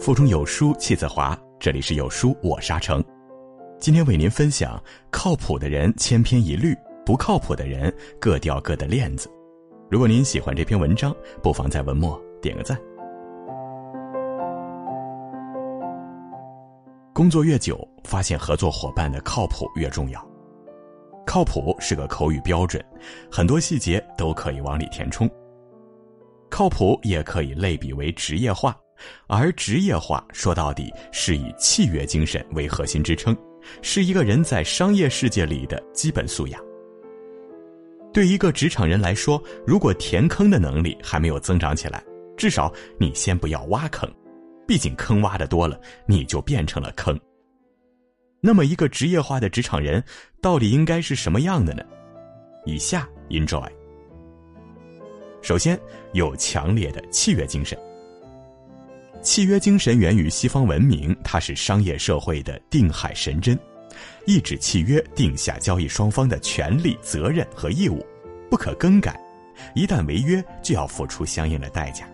腹中有书气自华，这里是有书我沙城。今天为您分享：靠谱的人千篇一律，不靠谱的人各掉各的链子。如果您喜欢这篇文章，不妨在文末点个赞。工作越久，发现合作伙伴的靠谱越重要。靠谱是个口语标准，很多细节都可以往里填充。靠谱也可以类比为职业化，而职业化说到底是以契约精神为核心支撑，是一个人在商业世界里的基本素养。对一个职场人来说，如果填坑的能力还没有增长起来，至少你先不要挖坑，毕竟坑挖的多了，你就变成了坑。那么，一个职业化的职场人到底应该是什么样的呢？以下 enjoy。首先，有强烈的契约精神。契约精神源于西方文明，它是商业社会的定海神针，一纸契约定下交易双方的权利、责任和义务，不可更改。一旦违约，就要付出相应的代价。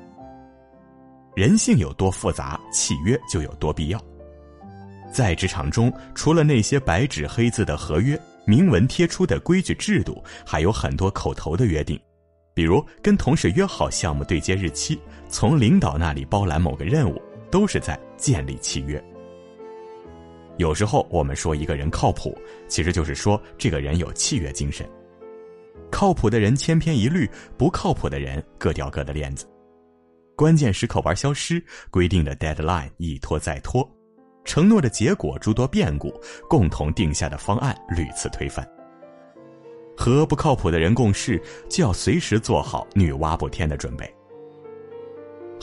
人性有多复杂，契约就有多必要。在职场中，除了那些白纸黑字的合约、明文贴出的规矩制度，还有很多口头的约定。比如跟同事约好项目对接日期，从领导那里包揽某个任务，都是在建立契约。有时候我们说一个人靠谱，其实就是说这个人有契约精神。靠谱的人千篇一律，不靠谱的人各掉各的链子。关键时刻玩消失，规定的 deadline 一拖再拖，承诺的结果诸多变故，共同定下的方案屡次推翻。和不靠谱的人共事，就要随时做好女娲补天的准备。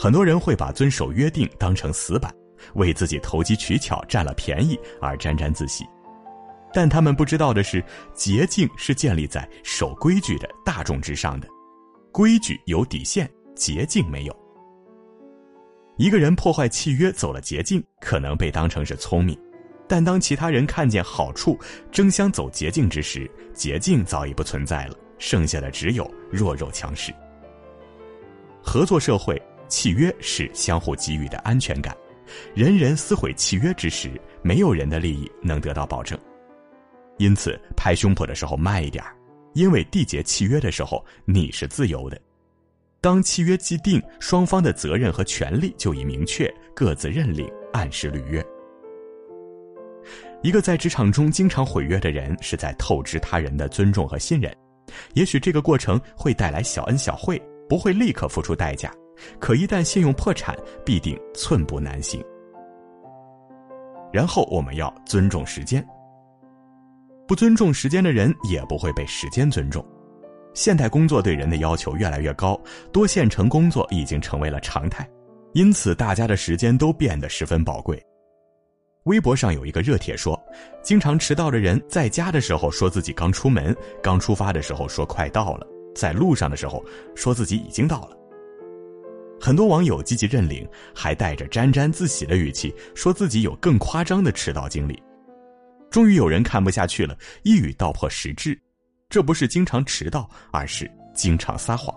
很多人会把遵守约定当成死板，为自己投机取巧、占了便宜而沾沾自喜，但他们不知道的是，捷径是建立在守规矩的大众之上的，规矩有底线，捷径没有。一个人破坏契约，走了捷径，可能被当成是聪明。但当其他人看见好处，争相走捷径之时，捷径早已不存在了，剩下的只有弱肉强食。合作社会，契约是相互给予的安全感，人人撕毁契约之时，没有人的利益能得到保证。因此，拍胸脯的时候慢一点因为缔结契约的时候你是自由的。当契约既定，双方的责任和权利就已明确，各自认领，按时履约。一个在职场中经常毁约的人，是在透支他人的尊重和信任。也许这个过程会带来小恩小惠，不会立刻付出代价，可一旦信用破产，必定寸步难行。然后我们要尊重时间。不尊重时间的人，也不会被时间尊重。现代工作对人的要求越来越高，多线程工作已经成为了常态，因此大家的时间都变得十分宝贵。微博上有一个热帖说，经常迟到的人在家的时候说自己刚出门，刚出发的时候说快到了，在路上的时候说自己已经到了。很多网友积极认领，还带着沾沾自喜的语气说自己有更夸张的迟到经历。终于有人看不下去了，一语道破实质：这不是经常迟到，而是经常撒谎。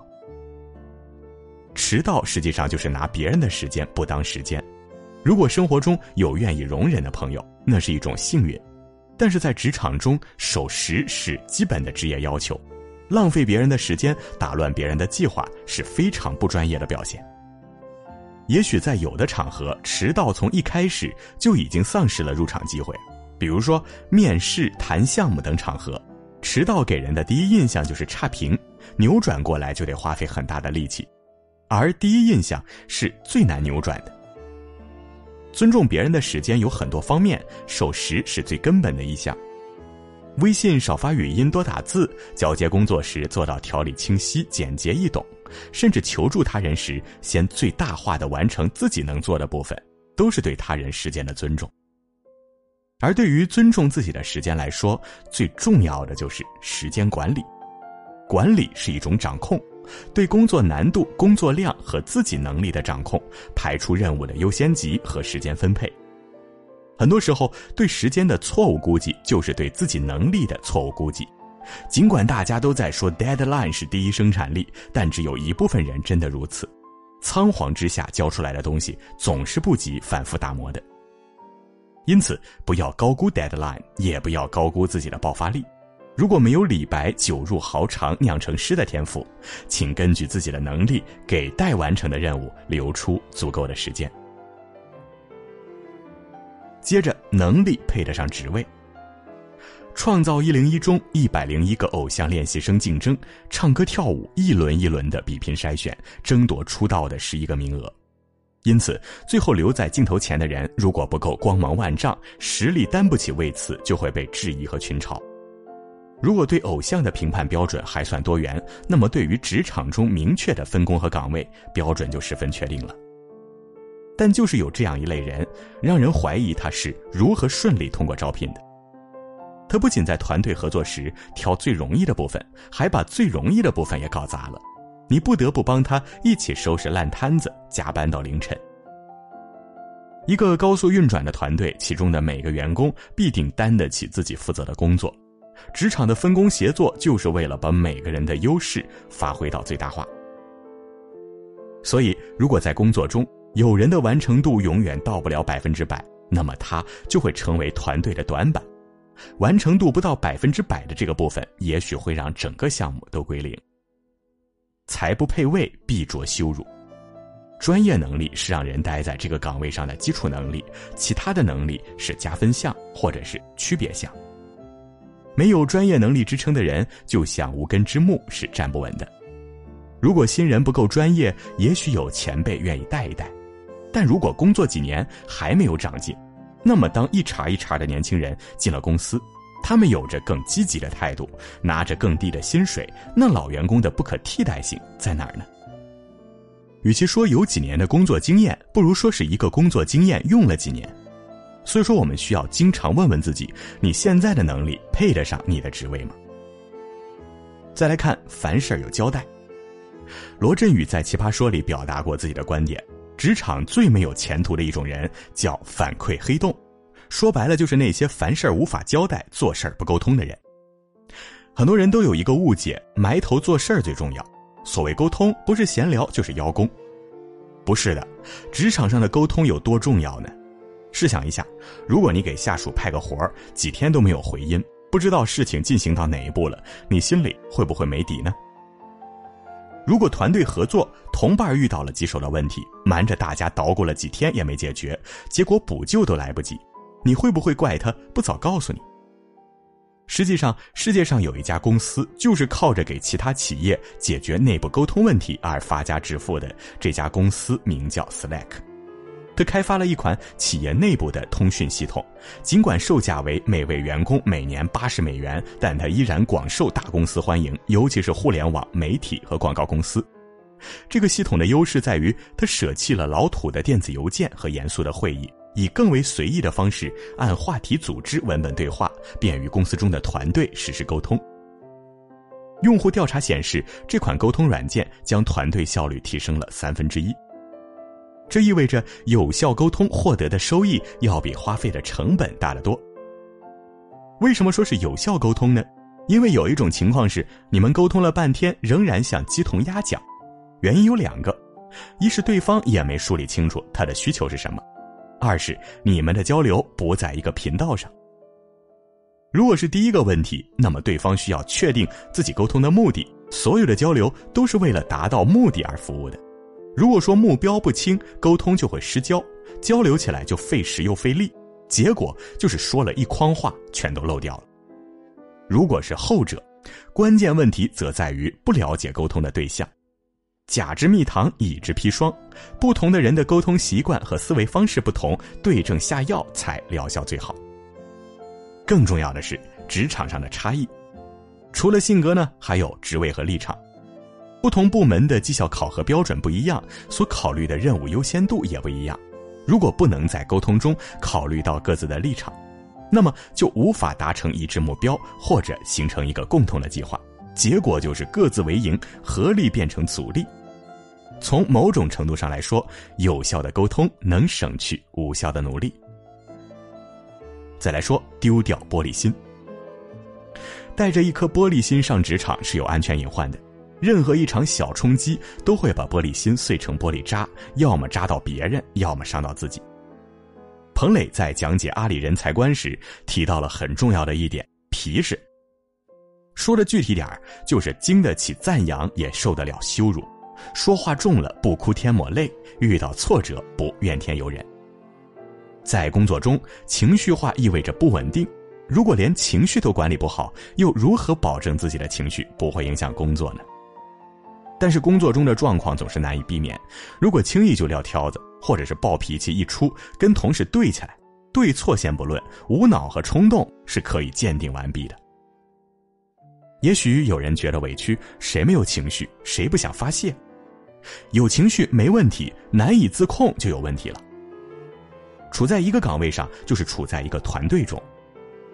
迟到实际上就是拿别人的时间不当时间。如果生活中有愿意容忍的朋友，那是一种幸运；但是在职场中，守时是基本的职业要求，浪费别人的时间、打乱别人的计划是非常不专业的表现。也许在有的场合，迟到从一开始就已经丧失了入场机会，比如说面试、谈项目等场合，迟到给人的第一印象就是差评，扭转过来就得花费很大的力气，而第一印象是最难扭转的。尊重别人的时间有很多方面，守时是最根本的一项。微信少发语音，多打字；交接工作时做到条理清晰、简洁易懂；甚至求助他人时，先最大化的完成自己能做的部分，都是对他人时间的尊重。而对于尊重自己的时间来说，最重要的就是时间管理。管理是一种掌控。对工作难度、工作量和自己能力的掌控，排出任务的优先级和时间分配。很多时候，对时间的错误估计，就是对自己能力的错误估计。尽管大家都在说 deadline 是第一生产力，但只有一部分人真的如此。仓皇之下交出来的东西总是不及反复打磨的。因此，不要高估 deadline，也不要高估自己的爆发力。如果没有李白酒入豪肠酿成诗的天赋，请根据自己的能力给待完成的任务留出足够的时间。接着，能力配得上职位。创造一零一中一百零一个偶像练习生竞争，唱歌跳舞一轮一轮的比拼筛选，争夺出道的十一个名额。因此，最后留在镜头前的人，如果不够光芒万丈，实力担不起位次，就会被质疑和群嘲。如果对偶像的评判标准还算多元，那么对于职场中明确的分工和岗位标准就十分确定了。但就是有这样一类人，让人怀疑他是如何顺利通过招聘的。他不仅在团队合作时挑最容易的部分，还把最容易的部分也搞砸了，你不得不帮他一起收拾烂摊子，加班到凌晨。一个高速运转的团队，其中的每个员工必定担得起自己负责的工作。职场的分工协作，就是为了把每个人的优势发挥到最大化。所以，如果在工作中有人的完成度永远到不了百分之百，那么他就会成为团队的短板。完成度不到百分之百的这个部分，也许会让整个项目都归零。才不配位，必着羞辱。专业能力是让人待在这个岗位上的基础能力，其他的能力是加分项或者是区别项。没有专业能力支撑的人，就像无根之木，是站不稳的。如果新人不够专业，也许有前辈愿意带一带；但如果工作几年还没有长进，那么当一茬一茬的年轻人进了公司，他们有着更积极的态度，拿着更低的薪水，那老员工的不可替代性在哪儿呢？与其说有几年的工作经验，不如说是一个工作经验用了几年。所以说，我们需要经常问问自己：你现在的能力配得上你的职位吗？再来看，凡事有交代。罗振宇在《奇葩说》里表达过自己的观点：职场最没有前途的一种人叫反馈黑洞，说白了就是那些凡事无法交代、做事不沟通的人。很多人都有一个误解：埋头做事儿最重要。所谓沟通，不是闲聊就是邀功。不是的，职场上的沟通有多重要呢？试想一下，如果你给下属派个活儿，几天都没有回音，不知道事情进行到哪一步了，你心里会不会没底呢？如果团队合作，同伴遇到了棘手的问题，瞒着大家捣鼓了几天也没解决，结果补救都来不及，你会不会怪他不早告诉你？实际上，世界上有一家公司，就是靠着给其他企业解决内部沟通问题而发家致富的，这家公司名叫 Slack。他开发了一款企业内部的通讯系统，尽管售价为每位员工每年八十美元，但他依然广受大公司欢迎，尤其是互联网媒体和广告公司。这个系统的优势在于，它舍弃了老土的电子邮件和严肃的会议，以更为随意的方式按话题组织文本对话，便于公司中的团队实时沟通。用户调查显示，这款沟通软件将团队效率提升了三分之一。这意味着有效沟通获得的收益要比花费的成本大得多。为什么说是有效沟通呢？因为有一种情况是你们沟通了半天仍然像鸡同鸭讲，原因有两个：一是对方也没梳理清楚他的需求是什么；二是你们的交流不在一个频道上。如果是第一个问题，那么对方需要确定自己沟通的目的，所有的交流都是为了达到目的而服务的。如果说目标不清，沟通就会失焦，交流起来就费时又费力，结果就是说了一筐话，全都漏掉了。如果是后者，关键问题则在于不了解沟通的对象，甲之蜜糖，乙之砒霜，不同的人的沟通习惯和思维方式不同，对症下药才疗效最好。更重要的是职场上的差异，除了性格呢，还有职位和立场。不同部门的绩效考核标准不一样，所考虑的任务优先度也不一样。如果不能在沟通中考虑到各自的立场，那么就无法达成一致目标，或者形成一个共同的计划。结果就是各自为营，合力变成阻力。从某种程度上来说，有效的沟通能省去无效的努力。再来说，丢掉玻璃心。带着一颗玻璃心上职场是有安全隐患的。任何一场小冲击都会把玻璃心碎成玻璃渣，要么扎到别人，要么伤到自己。彭磊在讲解阿里人才观时提到了很重要的一点：皮实。说的具体点儿，就是经得起赞扬，也受得了羞辱；说话重了，不哭天抹泪；遇到挫折，不怨天尤人。在工作中，情绪化意味着不稳定。如果连情绪都管理不好，又如何保证自己的情绪不会影响工作呢？但是工作中的状况总是难以避免。如果轻易就撂挑子，或者是暴脾气一出，跟同事对起来，对错先不论，无脑和冲动是可以鉴定完毕的。也许有人觉得委屈，谁没有情绪？谁不想发泄？有情绪没问题，难以自控就有问题了。处在一个岗位上，就是处在一个团队中，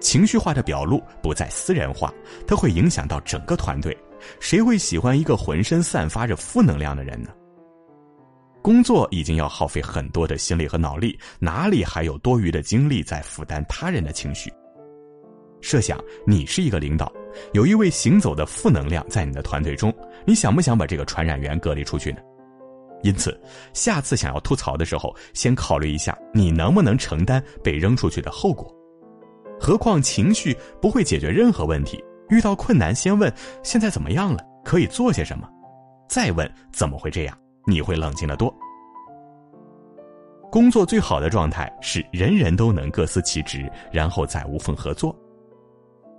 情绪化的表露不再私人化，它会影响到整个团队。谁会喜欢一个浑身散发着负能量的人呢？工作已经要耗费很多的心力和脑力，哪里还有多余的精力在负担他人的情绪？设想你是一个领导，有一位行走的负能量在你的团队中，你想不想把这个传染源隔离出去呢？因此，下次想要吐槽的时候，先考虑一下你能不能承担被扔出去的后果。何况情绪不会解决任何问题，遇到困难先问现在怎么样了，可以做些什么，再问怎么会这样，你会冷静得多。工作最好的状态是人人都能各司其职，然后再无缝合作。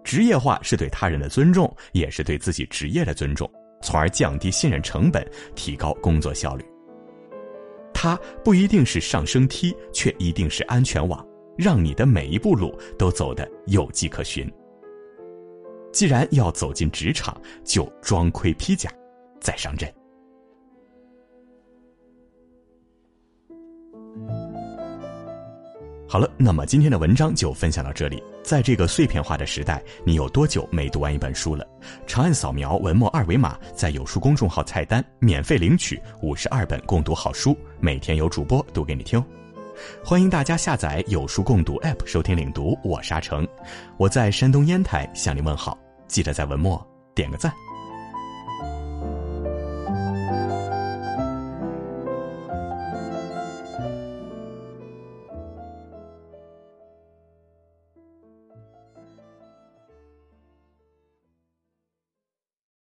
职业化是对他人的尊重，也是对自己职业的尊重，从而降低信任成本，提高工作效率。它不一定是上升梯，却一定是安全网，让你的每一步路都走得有迹可循。既然要走进职场，就装盔披甲，再上阵。好了，那么今天的文章就分享到这里。在这个碎片化的时代，你有多久没读完一本书了？长按扫描文末二维码，在有书公众号菜单免费领取五十二本共读好书，每天有主播读给你听。欢迎大家下载有书共读 App 收听领读。我沙成，我在山东烟台向你问好，记得在文末点个赞。